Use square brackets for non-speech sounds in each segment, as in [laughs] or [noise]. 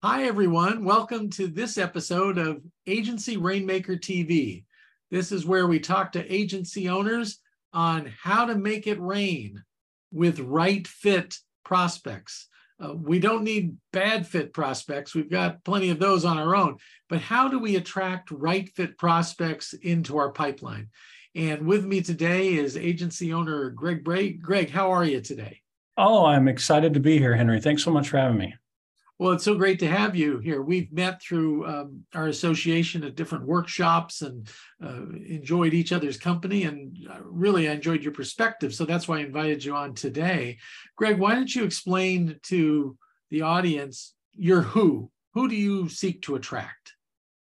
Hi, everyone. Welcome to this episode of Agency Rainmaker TV. This is where we talk to agency owners on how to make it rain with right fit prospects. Uh, we don't need bad fit prospects. We've got plenty of those on our own. But how do we attract right fit prospects into our pipeline? And with me today is agency owner Greg Bray. Greg, how are you today? Oh, I'm excited to be here, Henry. Thanks so much for having me. Well, it's so great to have you here. We've met through um, our association at different workshops and uh, enjoyed each other's company. And uh, really, I enjoyed your perspective. So that's why I invited you on today. Greg, why don't you explain to the audience your who? Who do you seek to attract?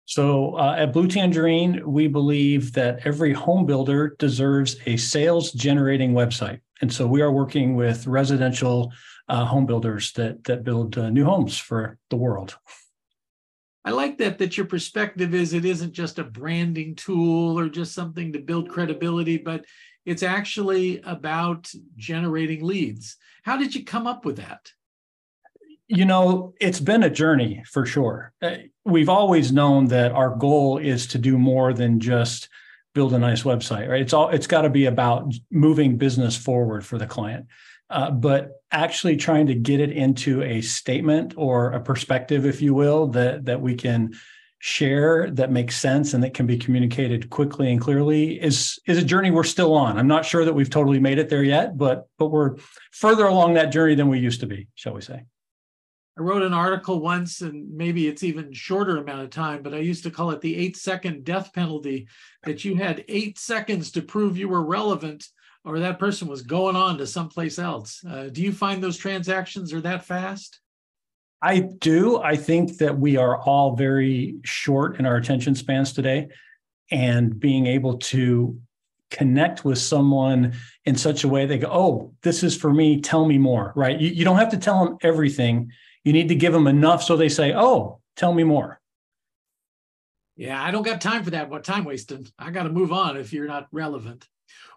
So uh, at Blue Tangerine, we believe that every home builder deserves a sales generating website. And so we are working with residential uh, home builders that that build uh, new homes for the world. I like that that your perspective is it isn't just a branding tool or just something to build credibility, but it's actually about generating leads. How did you come up with that? You know, it's been a journey for sure. Uh, we've always known that our goal is to do more than just build a nice website, right? It's all it's got to be about moving business forward for the client uh, but actually trying to get it into a statement or a perspective, if you will, that that we can share that makes sense and that can be communicated quickly and clearly is is a journey we're still on. I'm not sure that we've totally made it there yet, but but we're further along that journey than we used to be, shall we say. I wrote an article once, and maybe it's even shorter amount of time, but I used to call it the eight second death penalty that you had eight seconds to prove you were relevant or that person was going on to someplace else. Uh, do you find those transactions are that fast? I do. I think that we are all very short in our attention spans today. And being able to connect with someone in such a way they go, Oh, this is for me. Tell me more, right? You, you don't have to tell them everything. You need to give them enough so they say, Oh, tell me more. Yeah, I don't got time for that. What time wasting? I got to move on if you're not relevant.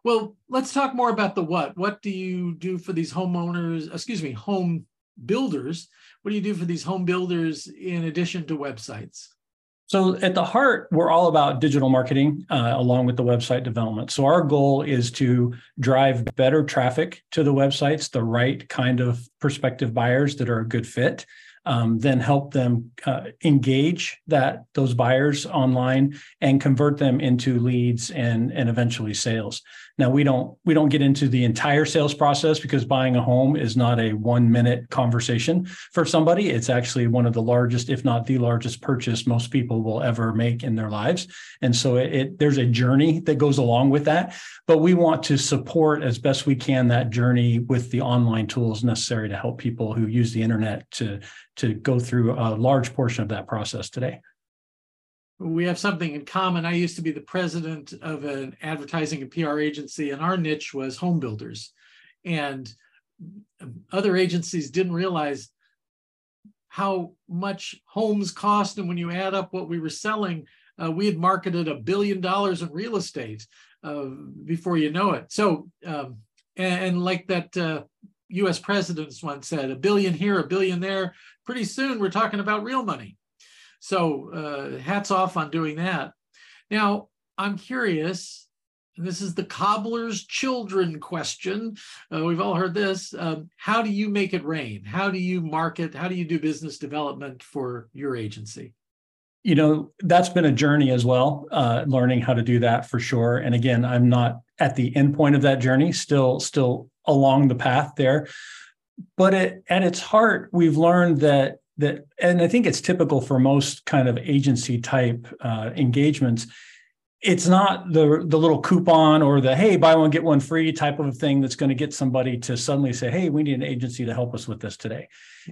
Well, let's talk more about the what. What do you do for these homeowners, excuse me, home builders? What do you do for these home builders in addition to websites? So, at the heart, we're all about digital marketing uh, along with the website development. So, our goal is to drive better traffic to the websites, the right kind of prospective buyers that are a good fit um, then help them uh, engage that those buyers online and convert them into leads and and eventually sales. Now we don't we don't get into the entire sales process because buying a home is not a one minute conversation for somebody. It's actually one of the largest, if not the largest, purchase most people will ever make in their lives. And so it, it there's a journey that goes along with that. But we want to support as best we can that journey with the online tools necessary to help people who use the internet to to go through a large portion of that process today. We have something in common. I used to be the president of an advertising and PR agency, and our niche was home builders. And other agencies didn't realize how much homes cost. And when you add up what we were selling, uh, we had marketed a billion dollars in real estate uh, before you know it. So, um, and, and, like that uh, US presidents once said, a billion here, a billion there. Pretty soon we're talking about real money. So uh, hats off on doing that. Now, I'm curious, this is the cobbler's children question. Uh, we've all heard this. Um, how do you make it rain? How do you market? How do you do business development for your agency? You know, that's been a journey as well, uh, learning how to do that for sure. And again, I'm not at the end point of that journey, still, still along the path there. But it, at its heart, we've learned that that, and I think it's typical for most kind of agency type uh, engagements. It's not the the little coupon or the hey buy one get one free type of thing that's going to get somebody to suddenly say hey we need an agency to help us with this today.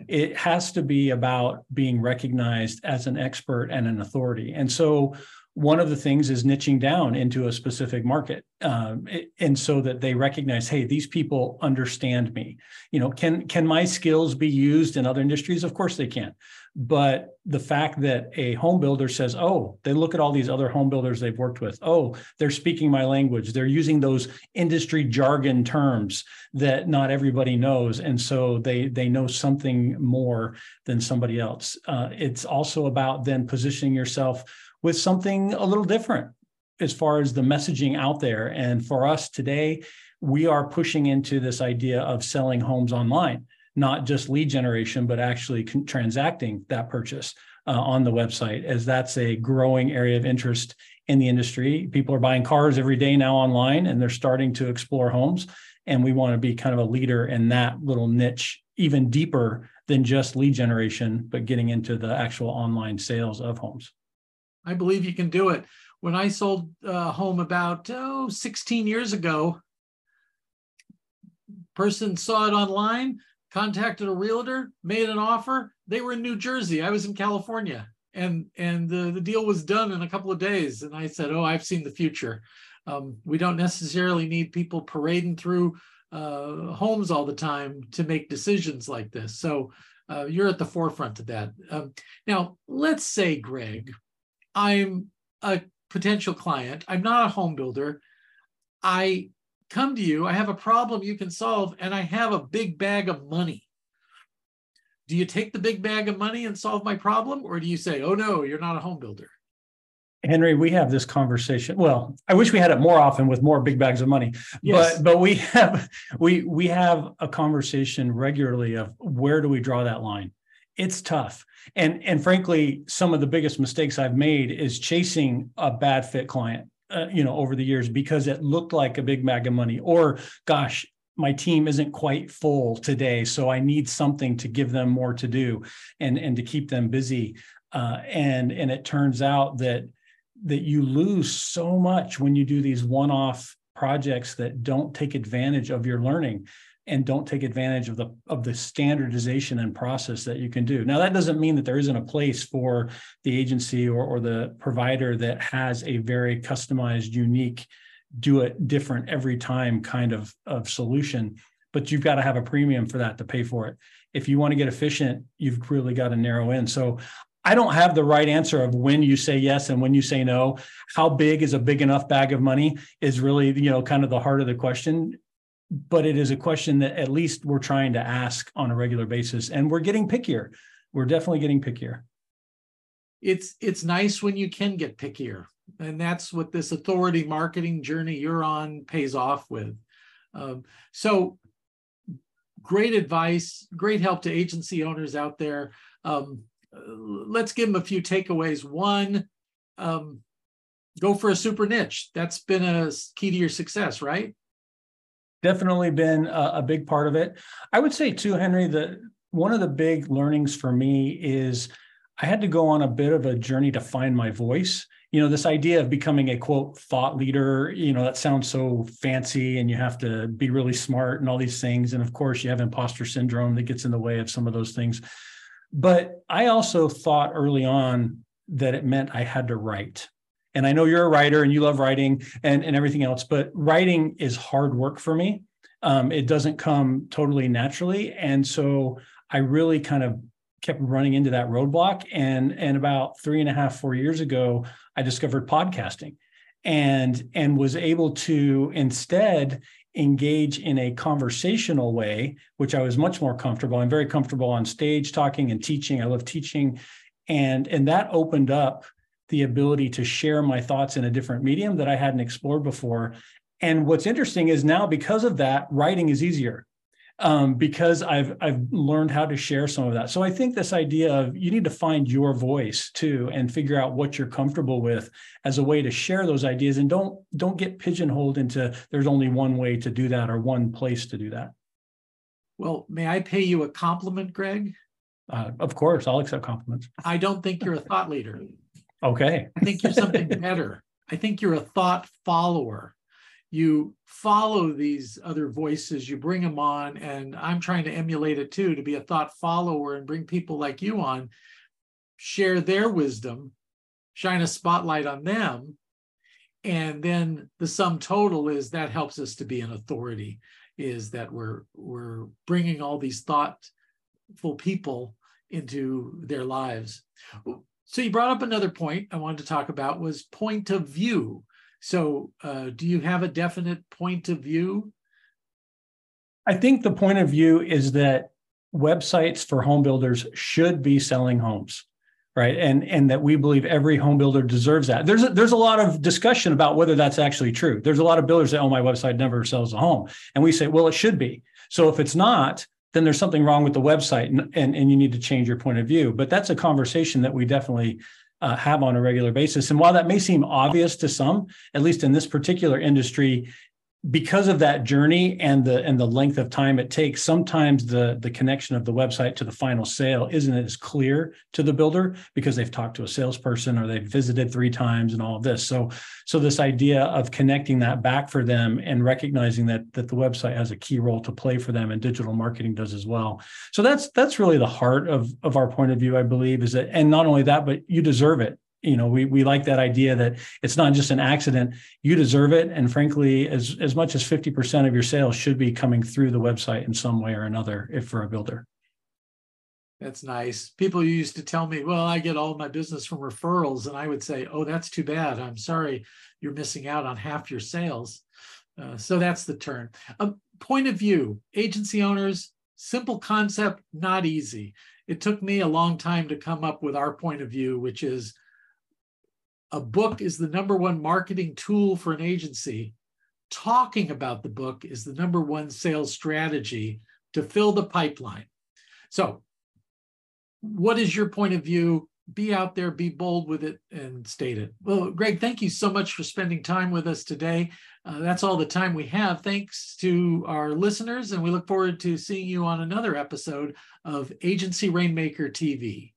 It has to be about being recognized as an expert and an authority. And so one of the things is niching down into a specific market um, and so that they recognize hey these people understand me. You know can can my skills be used in other industries? Of course they can. But the fact that a home builder says oh they look at all these other home builders they've worked with. Oh they're speaking my language. They're using those industry jargon terms that not everybody knows. And so they they know something more than somebody else. Uh, it's also about then positioning yourself with something a little different as far as the messaging out there. And for us today, we are pushing into this idea of selling homes online, not just lead generation, but actually con- transacting that purchase uh, on the website, as that's a growing area of interest in the industry. People are buying cars every day now online and they're starting to explore homes. And we want to be kind of a leader in that little niche, even deeper than just lead generation, but getting into the actual online sales of homes. I believe you can do it when I sold a home about oh, 16 years ago, person saw it online, contacted a realtor, made an offer. They were in New Jersey. I was in California. And, and the, the deal was done in a couple of days. And I said, Oh, I've seen the future. Um, we don't necessarily need people parading through uh, homes all the time to make decisions like this. So uh, you're at the forefront of that. Um, now, let's say, Greg, I'm a potential client. I'm not a home builder. I come to you, I have a problem you can solve, and I have a big bag of money. Do you take the big bag of money and solve my problem? Or do you say, oh no, you're not a home builder? Henry, we have this conversation. Well, I wish we had it more often with more big bags of money. Yes. But but we [laughs] have we we have a conversation regularly of where do we draw that line? It's tough. And and frankly some of the biggest mistakes i've made is chasing a bad fit client uh, you know over the years because it looked like a big bag of money or gosh my team isn't quite full today so i need something to give them more to do and and to keep them busy. Uh, and and it turns out that that you lose so much when you do these one-off projects that don't take advantage of your learning and don't take advantage of the of the standardization and process that you can do. Now that doesn't mean that there isn't a place for the agency or, or the provider that has a very customized, unique, do it different every time kind of, of solution. But you've got to have a premium for that to pay for it. If you want to get efficient, you've really got to narrow in. So I don't have the right answer of when you say yes and when you say no. How big is a big enough bag of money is really, you know, kind of the heart of the question but it is a question that at least we're trying to ask on a regular basis and we're getting pickier. We're definitely getting pickier. It's it's nice when you can get pickier and that's what this authority marketing journey you're on pays off with. Um, so great advice great help to agency owners out there. Um, let's give them a few takeaways. One um, go for a super niche. That's been a key to your success right definitely been a, a, big part of it. I would say too, Henry, that one of the big learnings for me is I had to go on a bit of a journey to find my voice. You know, this idea of becoming a quote thought leader, you know, that sounds so fancy and you have to be really smart and all these things. And of course, you have imposter syndrome that gets in the way of some of those things. But I also thought early on that it meant I had to write and I know you're a writer and you love writing and, and everything else, but writing is hard work for me. Um, it doesn't come totally naturally. And so I really kind of kept running into that roadblock. And, and about three and a half, four years ago, I discovered podcasting and, and was able to instead engage in a conversational way, which I was much more comfortable. I'm very comfortable on stage talking and teaching. I love teaching. And, and that opened up the ability to share my thoughts in a different medium that I hadn't explored before. And what's interesting is now because of that, writing is easier um, because I've I've learned how to share some of that. So I think this idea of you need to find your voice too and figure out what you're comfortable with as a way to share those ideas and don't don't get pigeonholed into there's only one way to do that or one place to do that. Well, may I pay you a compliment, Greg? Uh, of course, I'll accept compliments. I don't think you're a thought leader. [laughs] Okay. I think you're something [laughs] better. I think you're a thought follower. You follow these other voices, you bring them on, and I'm trying to emulate it too to be a thought follower and bring people like you on, share their wisdom, shine a spotlight on them, and then the sum total is that helps us to be an authority is that we're we're bringing all these thoughtful people into their lives so you brought up another point i wanted to talk about was point of view. So uh, do you have a definite point of view? I think the point of view is that websites for home builders should be selling homes right? And and that we believe every home builder deserves that. There's a, there's a lot of discussion about whether that's actually true. There's a lot of builders that oh my website never sells a home. And we say well it should be. So if it's not then there's something wrong with the website and and, and you need to change your point of view. But that's a conversation that we definitely uh, have on a regular basis. And while that may seem obvious to some at least in this particular industry because of that journey and the and the length of time it takes sometimes the the connection of the website to the final sale isn't as clear to the builder because they've talked to a salesperson or they've visited three times and all of this. So so this idea of connecting that back for them and recognizing that that the website has a key role to play for them and digital marketing does as well. So that's that's really the heart of of our point of view i believe is that and not only that but you deserve it you know we we like that idea that it's not just an accident. You deserve it. And frankly as as much as 50% of your sales should be coming through the website in some way or another if for a builder. That's nice. People used to tell me well i get all my business from referrals. And i would say oh that's too bad. I'm sorry you're missing out on half your sales. Uh, so that's the turn. A point of view. Agency owners simple concept not easy. It took me a long time to come up with our point of view which is a book is the number one marketing tool for an agency, talking about the book is the number one sales strategy to fill the pipeline. So, what is your point of view? Be out there, be bold with it, and state it. Well, Greg, thank you so much for spending time with us today. Uh, that's all the time we have. Thanks to our listeners, and we look forward to seeing you on another episode of Agency Rainmaker TV.